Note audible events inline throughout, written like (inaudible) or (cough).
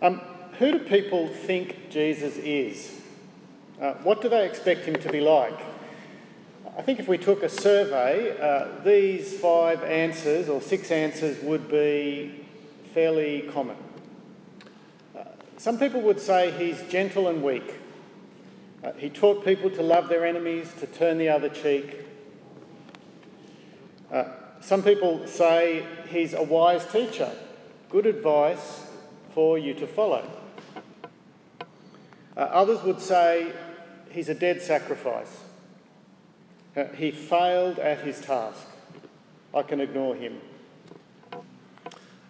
Um, who do people think Jesus is? Uh, what do they expect him to be like? I think if we took a survey, uh, these five answers or six answers would be fairly common. Uh, some people would say he's gentle and weak. Uh, he taught people to love their enemies, to turn the other cheek. Uh, some people say he's a wise teacher, good advice for you to follow. Uh, others would say he's a dead sacrifice. Uh, he failed at his task. I can ignore him.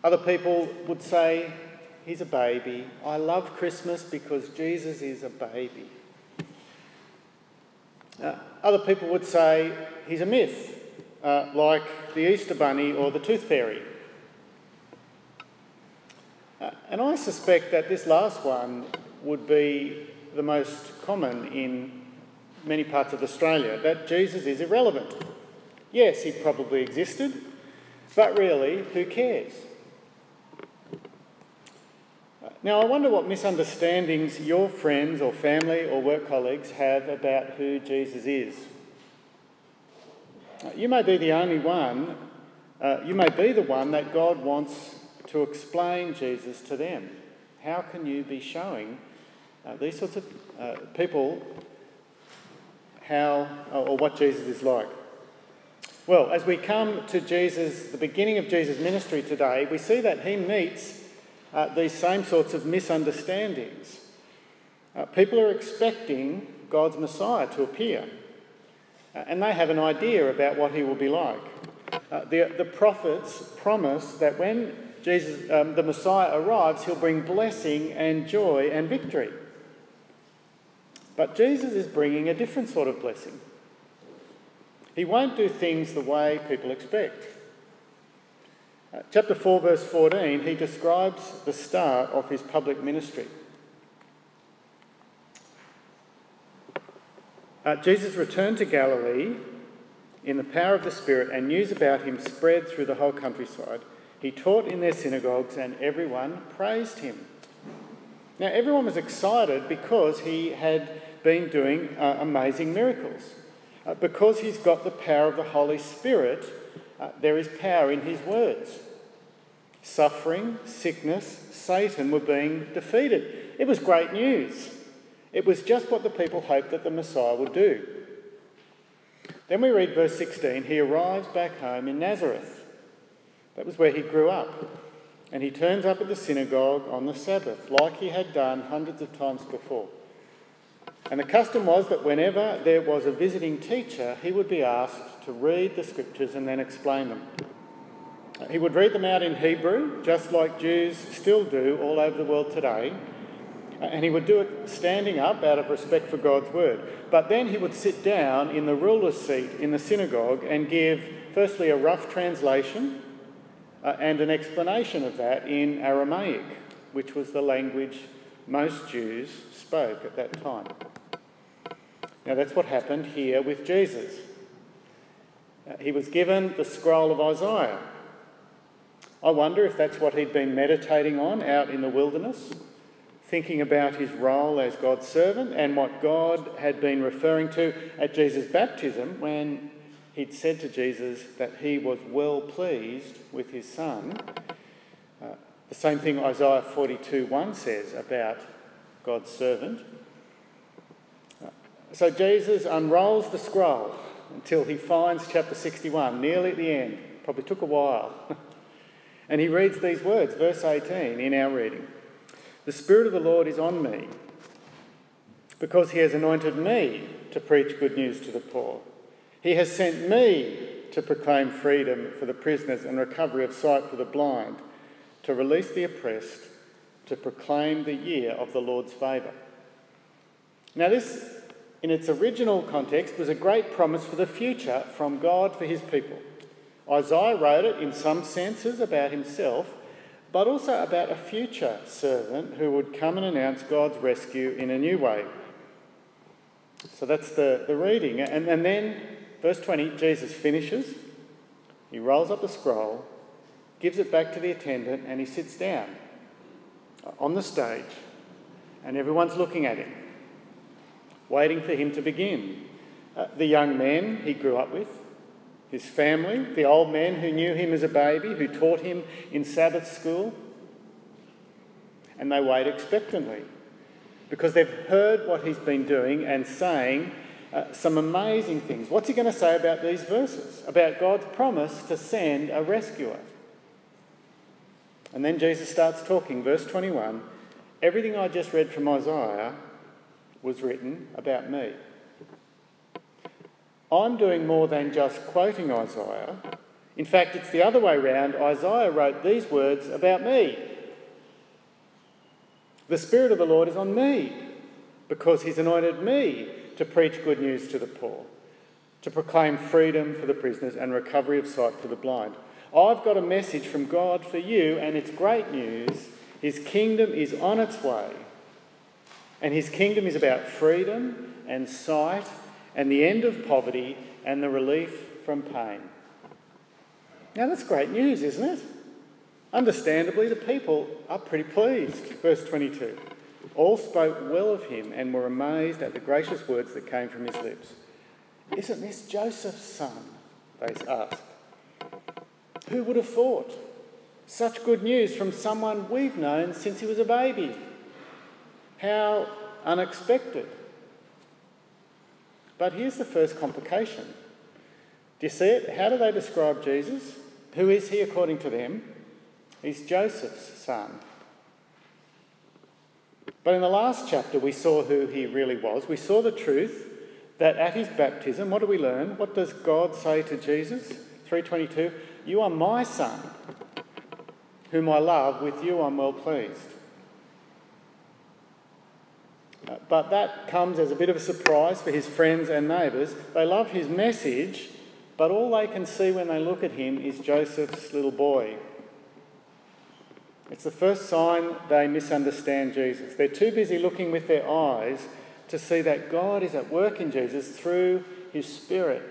Other people would say he's a baby. I love Christmas because Jesus is a baby. Uh, other people would say he's a myth, uh, like the Easter Bunny or the Tooth Fairy. Uh, and I suspect that this last one would be the most common in many parts of Australia that Jesus is irrelevant. Yes, he probably existed, but really, who cares? Now, I wonder what misunderstandings your friends or family or work colleagues have about who Jesus is. You may be the only one, uh, you may be the one that God wants to explain Jesus to them. How can you be showing uh, these sorts of uh, people how or what Jesus is like? Well, as we come to Jesus, the beginning of Jesus' ministry today, we see that he meets uh, these same sorts of misunderstandings. Uh, people are expecting God's Messiah to appear, uh, and they have an idea about what he will be like. Uh, the, the prophets promise that when Jesus, um, the Messiah arrives, he'll bring blessing and joy and victory. But Jesus is bringing a different sort of blessing. He won't do things the way people expect. Uh, chapter 4, verse 14, he describes the start of his public ministry. Uh, Jesus returned to Galilee in the power of the Spirit, and news about him spread through the whole countryside. He taught in their synagogues, and everyone praised him. Now, everyone was excited because he had been doing uh, amazing miracles. Uh, because he's got the power of the Holy Spirit, uh, there is power in his words. Suffering, sickness, Satan were being defeated. It was great news. It was just what the people hoped that the Messiah would do. Then we read verse 16 he arrives back home in Nazareth. That was where he grew up. And he turns up at the synagogue on the Sabbath, like he had done hundreds of times before. And the custom was that whenever there was a visiting teacher, he would be asked to read the scriptures and then explain them. He would read them out in Hebrew, just like Jews still do all over the world today. And he would do it standing up out of respect for God's word. But then he would sit down in the ruler's seat in the synagogue and give, firstly, a rough translation uh, and an explanation of that in Aramaic, which was the language most Jews spoke at that time. Now, that's what happened here with Jesus. Uh, he was given the scroll of Isaiah. I wonder if that's what he'd been meditating on out in the wilderness, thinking about his role as God's servant and what God had been referring to at Jesus' baptism when he'd said to Jesus that he was well pleased with his son. Uh, the same thing Isaiah 42 1 says about God's servant. So Jesus unrolls the scroll until he finds chapter 61, nearly at the end. Probably took a while. (laughs) and he reads these words, verse 18 in our reading The Spirit of the Lord is on me because he has anointed me to preach good news to the poor. He has sent me to proclaim freedom for the prisoners and recovery of sight for the blind, to release the oppressed, to proclaim the year of the Lord's favour. Now, this in its original context, was a great promise for the future from God for his people. Isaiah wrote it in some senses about himself, but also about a future servant who would come and announce God's rescue in a new way. So that's the, the reading. And, and then, verse 20, Jesus finishes, he rolls up the scroll, gives it back to the attendant, and he sits down. on the stage, and everyone's looking at him, waiting for him to begin. Uh, the young men he grew up with, his family, the old men who knew him as a baby, who taught him in Sabbath school, and they wait expectantly because they've heard what he's been doing and saying uh, some amazing things. What's he going to say about these verses? About God's promise to send a rescuer. And then Jesus starts talking, verse 21 Everything I just read from Isaiah was written about me. I'm doing more than just quoting Isaiah. In fact, it's the other way round. Isaiah wrote these words about me. The Spirit of the Lord is on me because He's anointed me to preach good news to the poor, to proclaim freedom for the prisoners and recovery of sight for the blind I've got a message from God for you, and it's great news. His kingdom is on its way. And his kingdom is about freedom and sight and the end of poverty and the relief from pain. Now, that's great news, isn't it? Understandably, the people are pretty pleased. Verse 22 All spoke well of him and were amazed at the gracious words that came from his lips. Isn't this Joseph's son? They asked. Who would have thought? Such good news from someone we've known since he was a baby. How unexpected. But here's the first complication. Do you see it? How do they describe Jesus? Who is he according to them? He's Joseph's son. But in the last chapter, we saw who he really was. We saw the truth that at his baptism, what do we learn? What does God say to Jesus? 322 you are my son, whom I love. With you I'm well pleased. Uh, but that comes as a bit of a surprise for his friends and neighbours. They love his message, but all they can see when they look at him is Joseph's little boy. It's the first sign they misunderstand Jesus. They're too busy looking with their eyes to see that God is at work in Jesus through his Spirit.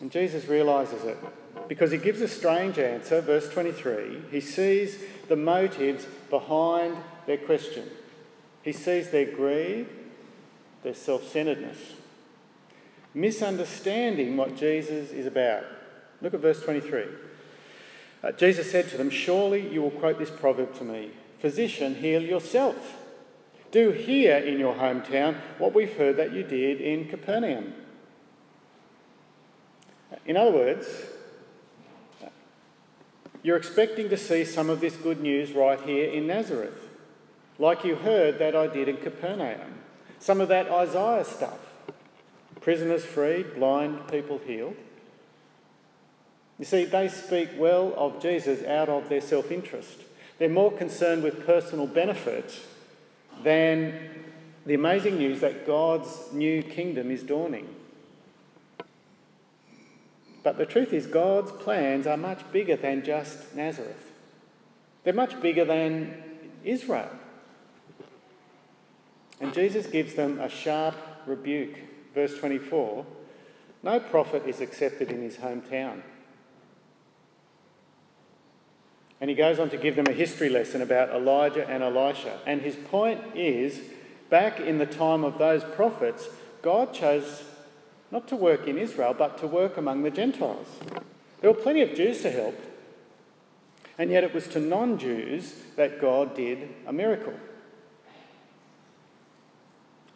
And Jesus realizes it because he gives a strange answer, verse 23. He sees the motives behind their question. He sees their greed, their self centeredness, misunderstanding what Jesus is about. Look at verse 23. Uh, Jesus said to them, Surely you will quote this proverb to me Physician, heal yourself. Do here in your hometown what we've heard that you did in Capernaum. In other words, you're expecting to see some of this good news right here in Nazareth, like you heard that I did in Capernaum. Some of that Isaiah stuff prisoners freed, blind people healed. You see, they speak well of Jesus out of their self interest. They're more concerned with personal benefit than the amazing news that God's new kingdom is dawning. But the truth is, God's plans are much bigger than just Nazareth, they're much bigger than Israel. And Jesus gives them a sharp rebuke. Verse 24 No prophet is accepted in his hometown. And he goes on to give them a history lesson about Elijah and Elisha. And his point is back in the time of those prophets, God chose not to work in Israel, but to work among the Gentiles. There were plenty of Jews to help, and yet it was to non Jews that God did a miracle.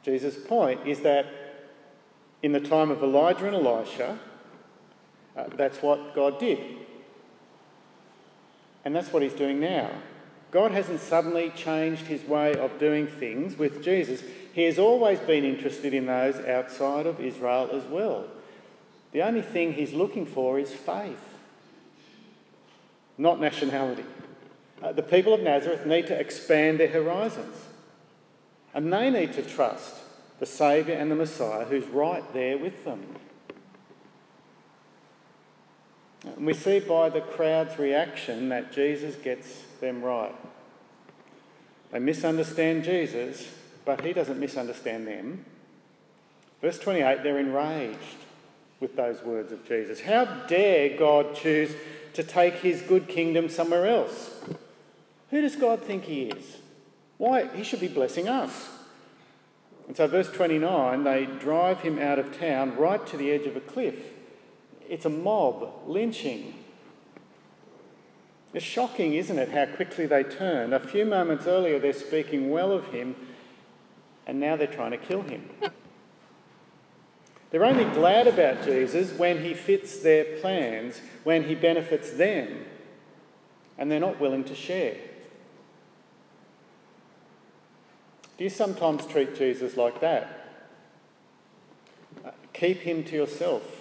Jesus' point is that in the time of Elijah and Elisha, uh, that's what God did. And that's what he's doing now. God hasn't suddenly changed his way of doing things with Jesus. He has always been interested in those outside of Israel as well. The only thing he's looking for is faith, not nationality. Uh, the people of Nazareth need to expand their horizons, and they need to trust the Saviour and the Messiah who's right there with them. And we see by the crowd's reaction that Jesus gets them right. They misunderstand Jesus, but he doesn't misunderstand them. Verse 28 they're enraged with those words of Jesus. How dare God choose to take his good kingdom somewhere else? Who does God think he is? Why? He should be blessing us. And so, verse 29, they drive him out of town right to the edge of a cliff. It's a mob lynching. It's shocking, isn't it, how quickly they turn. A few moments earlier, they're speaking well of him, and now they're trying to kill him. They're only glad about Jesus when he fits their plans, when he benefits them, and they're not willing to share. Do you sometimes treat Jesus like that? Keep him to yourself.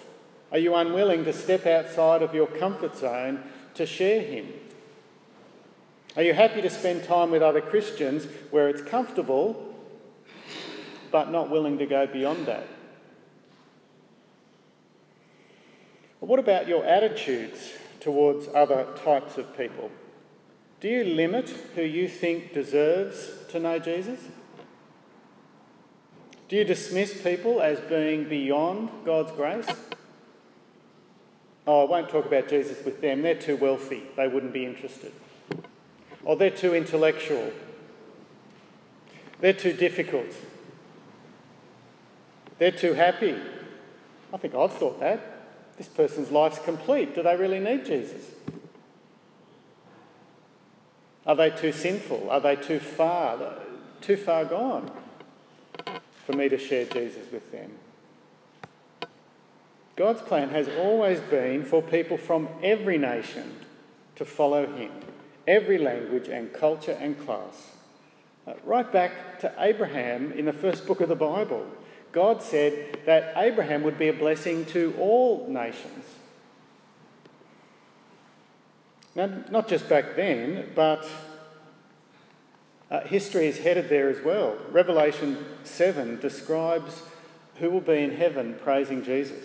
Are you unwilling to step outside of your comfort zone to share him? Are you happy to spend time with other Christians where it's comfortable, but not willing to go beyond that? what about your attitudes towards other types of people? Do you limit who you think deserves to know Jesus? Do you dismiss people as being beyond God's grace? Oh, I won't talk about Jesus with them. They're too wealthy. They wouldn't be interested. Or they're too intellectual. They're too difficult. They're too happy. I think I've thought that. This person's life's complete. Do they really need Jesus? Are they too sinful? Are they too far, too far gone for me to share Jesus with them? God's plan has always been for people from every nation to follow him, every language and culture and class. Uh, right back to Abraham in the first book of the Bible. God said that Abraham would be a blessing to all nations. Now, not just back then, but uh, history is headed there as well. Revelation 7 describes who will be in heaven praising Jesus.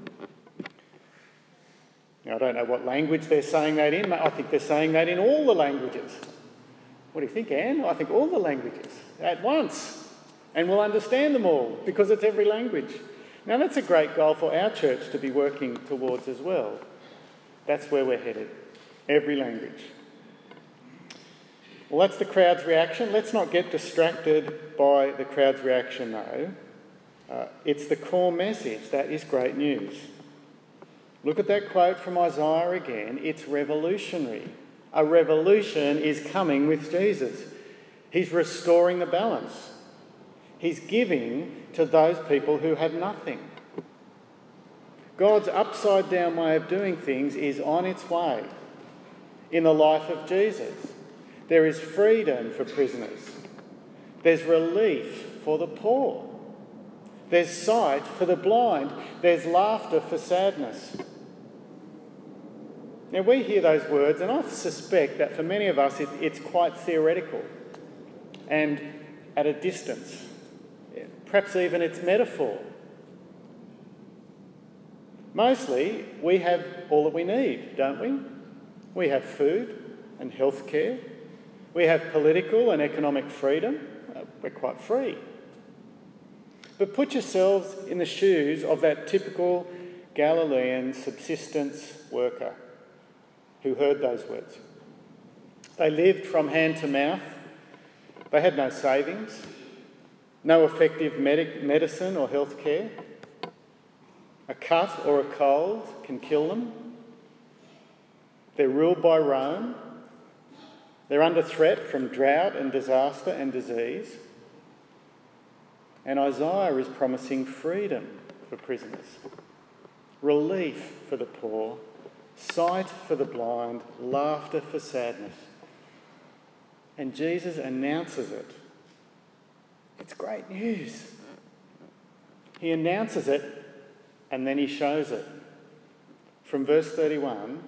Now, I don't know what language they're saying that in. I think they're saying that in all the languages. What do you think, Anne? I think all the languages at once. And we'll understand them all because it's every language. Now, that's a great goal for our church to be working towards as well. That's where we're headed, every language. Well, that's the crowd's reaction. Let's not get distracted by the crowd's reaction, though. Uh, it's the core message that is great news. Look at that quote from Isaiah again. It's revolutionary. A revolution is coming with Jesus. He's restoring the balance. He's giving to those people who had nothing. God's upside down way of doing things is on its way in the life of Jesus. There is freedom for prisoners, there's relief for the poor, there's sight for the blind, there's laughter for sadness. Now, we hear those words, and I suspect that for many of us it, it's quite theoretical and at a distance perhaps even its metaphor. Mostly, we have all that we need, don't we? We have food and health care. We have political and economic freedom. Uh, we're quite free. But put yourselves in the shoes of that typical Galilean subsistence worker who heard those words. They lived from hand to mouth. They had no savings no effective medic- medicine or health care. A cut or a cold can kill them. They're ruled by Rome. They're under threat from drought and disaster and disease. And Isaiah is promising freedom for prisoners, relief for the poor, sight for the blind, laughter for sadness. And Jesus announces it it's great news. He announces it and then he shows it. From verse 31,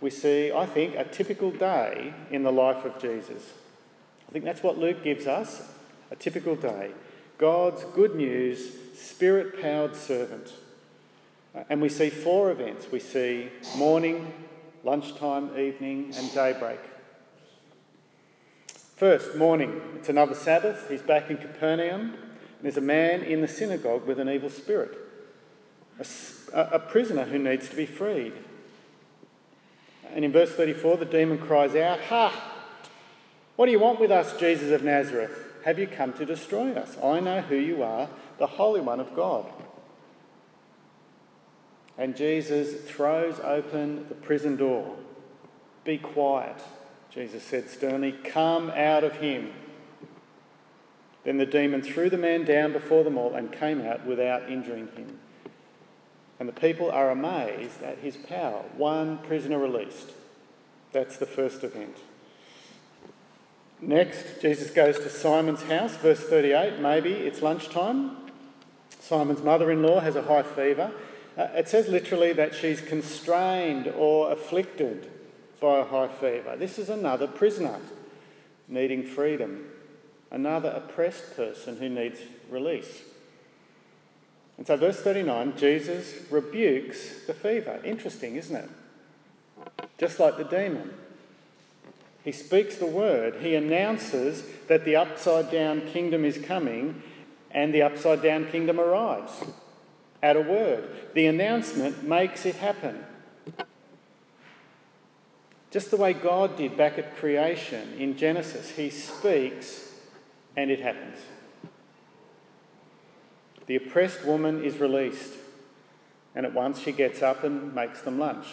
we see, I think, a typical day in the life of Jesus. I think that's what Luke gives us a typical day. God's good news, spirit powered servant. And we see four events we see morning, lunchtime, evening, and daybreak. First, morning. It's another Sabbath. He's back in Capernaum. And there's a man in the synagogue with an evil spirit, a, a prisoner who needs to be freed. And in verse 34, the demon cries out, Ha! What do you want with us, Jesus of Nazareth? Have you come to destroy us? I know who you are, the Holy One of God. And Jesus throws open the prison door. Be quiet, Jesus said sternly. Come out of him. Then the demon threw the man down before them all and came out without injuring him. And the people are amazed at his power. One prisoner released. That's the first event. Next, Jesus goes to Simon's house, verse 38. Maybe it's lunchtime. Simon's mother in law has a high fever. Uh, it says literally that she's constrained or afflicted by a high fever. This is another prisoner needing freedom, another oppressed person who needs release. And so, verse 39 Jesus rebukes the fever. Interesting, isn't it? Just like the demon. He speaks the word, he announces that the upside down kingdom is coming, and the upside down kingdom arrives at a word. The announcement makes it happen. Just the way God did back at creation in Genesis, He speaks and it happens. The oppressed woman is released, and at once she gets up and makes them lunch.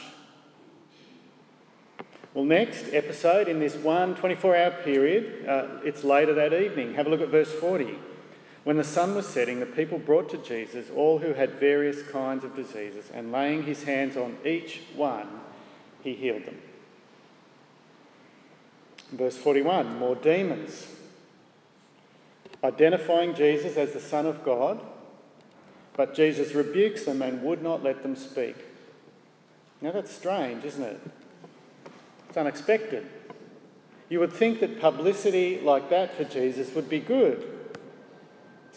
Well, next episode in this one 24 hour period, uh, it's later that evening. Have a look at verse 40. When the sun was setting, the people brought to Jesus all who had various kinds of diseases, and laying his hands on each one, he healed them. Verse 41 more demons. Identifying Jesus as the Son of God, but Jesus rebukes them and would not let them speak. Now that's strange, isn't it? It's unexpected. You would think that publicity like that for Jesus would be good,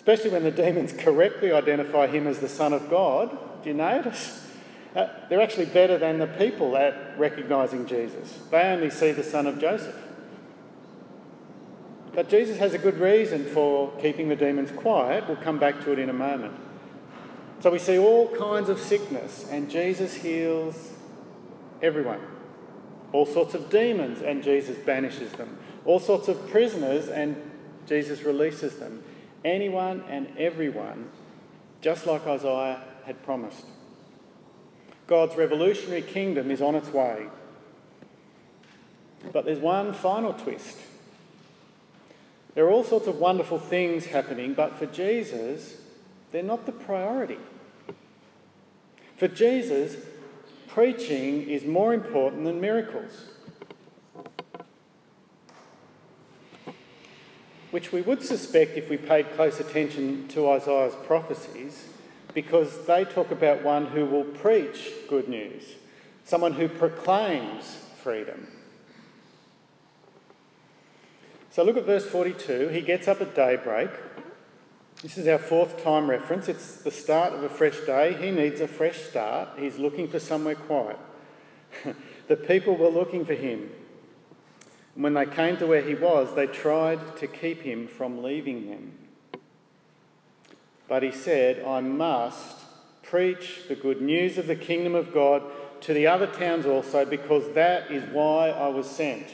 especially when the demons correctly identify him as the Son of God. Do you notice? Uh, they're actually better than the people at recognising Jesus. They only see the son of Joseph. But Jesus has a good reason for keeping the demons quiet. We'll come back to it in a moment. So we see all kinds of sickness, and Jesus heals everyone all sorts of demons, and Jesus banishes them, all sorts of prisoners, and Jesus releases them. Anyone and everyone, just like Isaiah had promised. God's revolutionary kingdom is on its way. But there's one final twist. There are all sorts of wonderful things happening, but for Jesus, they're not the priority. For Jesus, preaching is more important than miracles. Which we would suspect if we paid close attention to Isaiah's prophecies, because they talk about one who will preach good news, someone who proclaims freedom. So look at verse 42. He gets up at daybreak this is our fourth time reference. It's the start of a fresh day. He needs a fresh start. He's looking for somewhere quiet. (laughs) the people were looking for him. And when they came to where he was, they tried to keep him from leaving them. But he said, I must preach the good news of the kingdom of God to the other towns also, because that is why I was sent.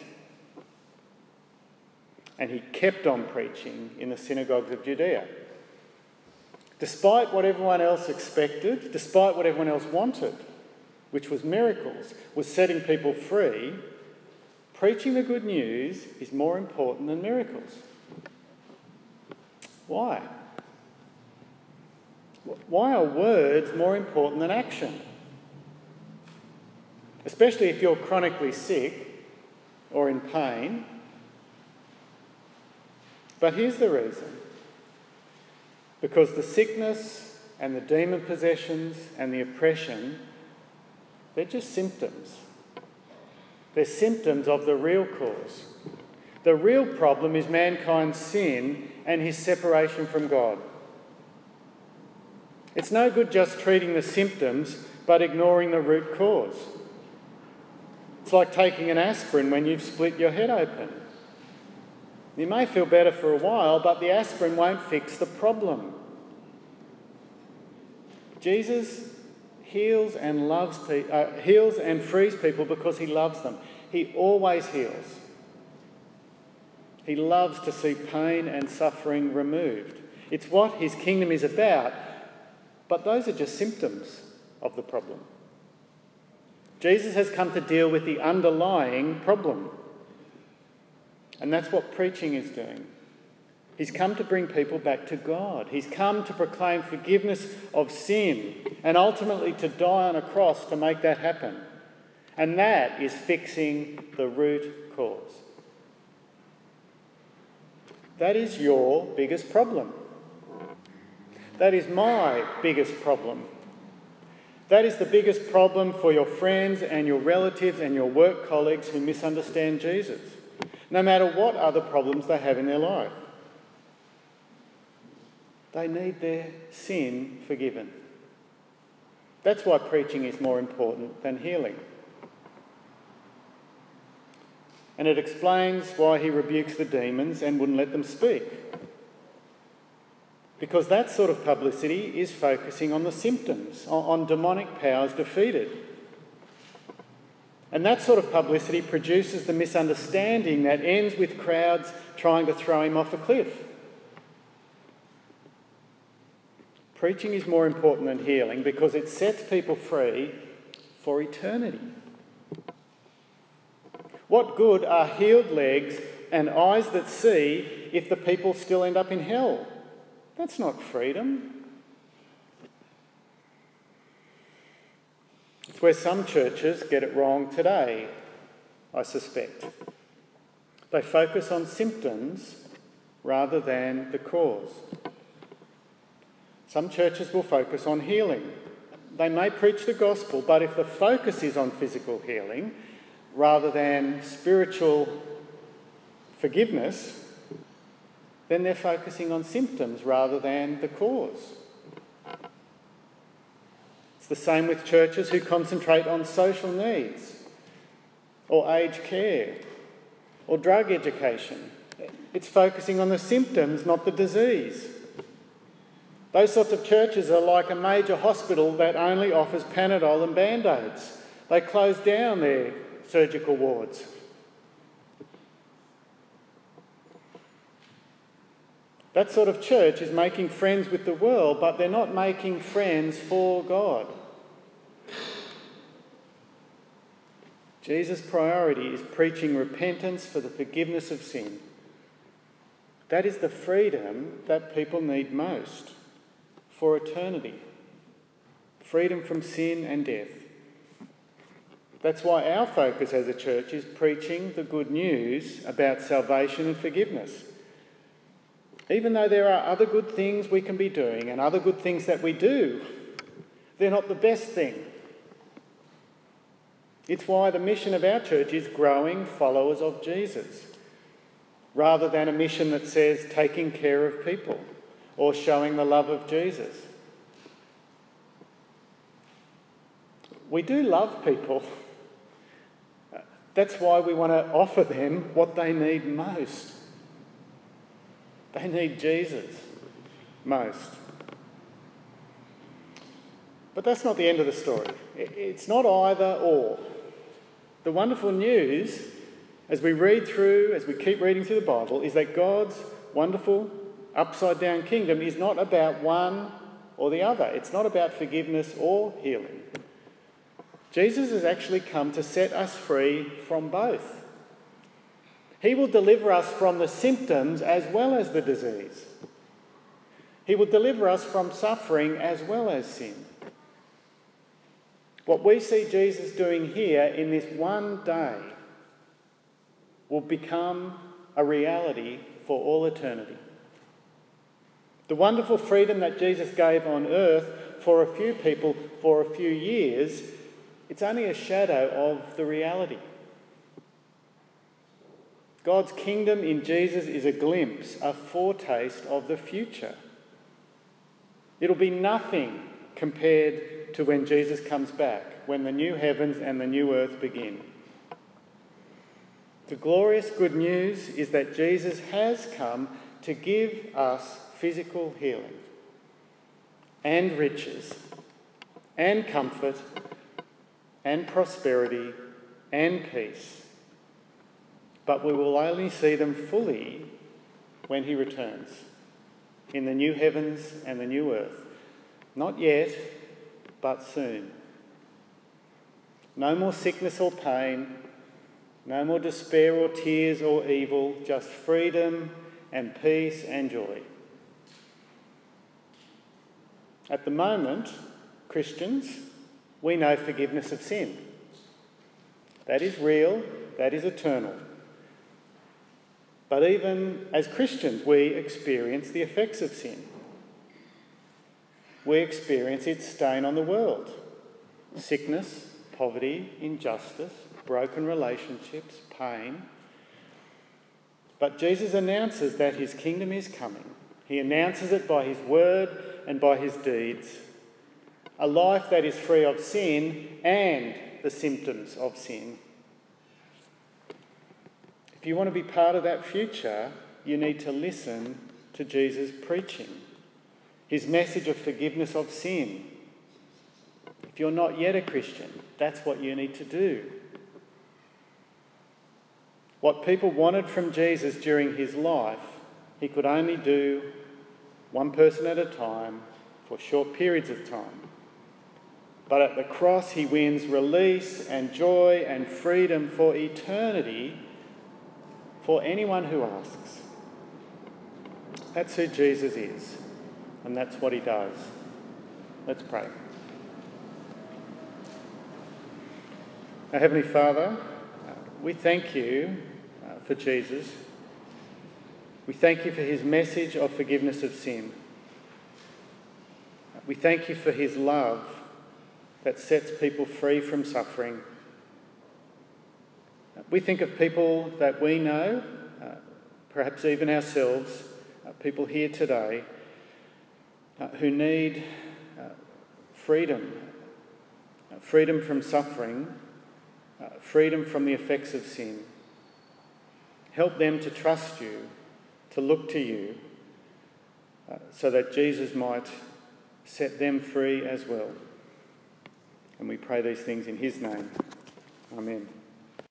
And he kept on preaching in the synagogues of Judea. Despite what everyone else expected, despite what everyone else wanted, which was miracles, was setting people free, preaching the good news is more important than miracles. Why? Why are words more important than action? Especially if you're chronically sick or in pain. But here's the reason because the sickness and the demon possessions and the oppression, they're just symptoms. They're symptoms of the real cause. The real problem is mankind's sin and his separation from God. It's no good just treating the symptoms but ignoring the root cause. It's like taking an aspirin when you've split your head open. You may feel better for a while, but the aspirin won't fix the problem. Jesus heals and loves pe- uh, heals and frees people because he loves them. He always heals. He loves to see pain and suffering removed. It's what his kingdom is about, but those are just symptoms of the problem. Jesus has come to deal with the underlying problem. And that's what preaching is doing. He's come to bring people back to God. He's come to proclaim forgiveness of sin and ultimately to die on a cross to make that happen. And that is fixing the root cause. That is your biggest problem. That is my biggest problem. That is the biggest problem for your friends and your relatives and your work colleagues who misunderstand Jesus, no matter what other problems they have in their life. They need their sin forgiven. That's why preaching is more important than healing. And it explains why he rebukes the demons and wouldn't let them speak. Because that sort of publicity is focusing on the symptoms, on demonic powers defeated. And that sort of publicity produces the misunderstanding that ends with crowds trying to throw him off a cliff. Preaching is more important than healing because it sets people free for eternity. What good are healed legs and eyes that see if the people still end up in hell? That's not freedom. It's where some churches get it wrong today, I suspect. They focus on symptoms rather than the cause. Some churches will focus on healing. They may preach the gospel, but if the focus is on physical healing rather than spiritual forgiveness, then they're focusing on symptoms rather than the cause. It's the same with churches who concentrate on social needs or aged care or drug education. It's focusing on the symptoms, not the disease. Those sorts of churches are like a major hospital that only offers Panadol and Band Aids. They close down their surgical wards. That sort of church is making friends with the world, but they're not making friends for God. Jesus' priority is preaching repentance for the forgiveness of sin. That is the freedom that people need most for eternity freedom from sin and death. That's why our focus as a church is preaching the good news about salvation and forgiveness. Even though there are other good things we can be doing and other good things that we do, they're not the best thing. It's why the mission of our church is growing followers of Jesus, rather than a mission that says taking care of people or showing the love of Jesus. We do love people. That's why we want to offer them what they need most. They need Jesus most. But that's not the end of the story. It's not either or. The wonderful news, as we read through, as we keep reading through the Bible, is that God's wonderful upside down kingdom is not about one or the other. It's not about forgiveness or healing. Jesus has actually come to set us free from both. He will deliver us from the symptoms as well as the disease. He will deliver us from suffering as well as sin. What we see Jesus doing here in this one day will become a reality for all eternity. The wonderful freedom that Jesus gave on earth for a few people for a few years, it's only a shadow of the reality. God's kingdom in Jesus is a glimpse, a foretaste of the future. It'll be nothing compared to when Jesus comes back, when the new heavens and the new earth begin. The glorious good news is that Jesus has come to give us physical healing and riches and comfort and prosperity and peace. But we will only see them fully when he returns in the new heavens and the new earth. Not yet, but soon. No more sickness or pain, no more despair or tears or evil, just freedom and peace and joy. At the moment, Christians, we know forgiveness of sin. That is real, that is eternal. But even as Christians, we experience the effects of sin. We experience its stain on the world sickness, poverty, injustice, broken relationships, pain. But Jesus announces that his kingdom is coming. He announces it by his word and by his deeds. A life that is free of sin and the symptoms of sin. If you want to be part of that future, you need to listen to Jesus' preaching, his message of forgiveness of sin. If you're not yet a Christian, that's what you need to do. What people wanted from Jesus during his life, he could only do one person at a time for short periods of time. But at the cross, he wins release and joy and freedom for eternity for anyone who asks. That's who Jesus is, and that's what he does. Let's pray. Our Heavenly Father, we thank you uh, for Jesus. We thank you for his message of forgiveness of sin. We thank you for his love that sets people free from suffering. We think of people that we know, uh, perhaps even ourselves, uh, people here today, uh, who need uh, freedom uh, freedom from suffering, uh, freedom from the effects of sin. Help them to trust you to look to you uh, so that Jesus might set them free as well. And we pray these things in his name. Amen.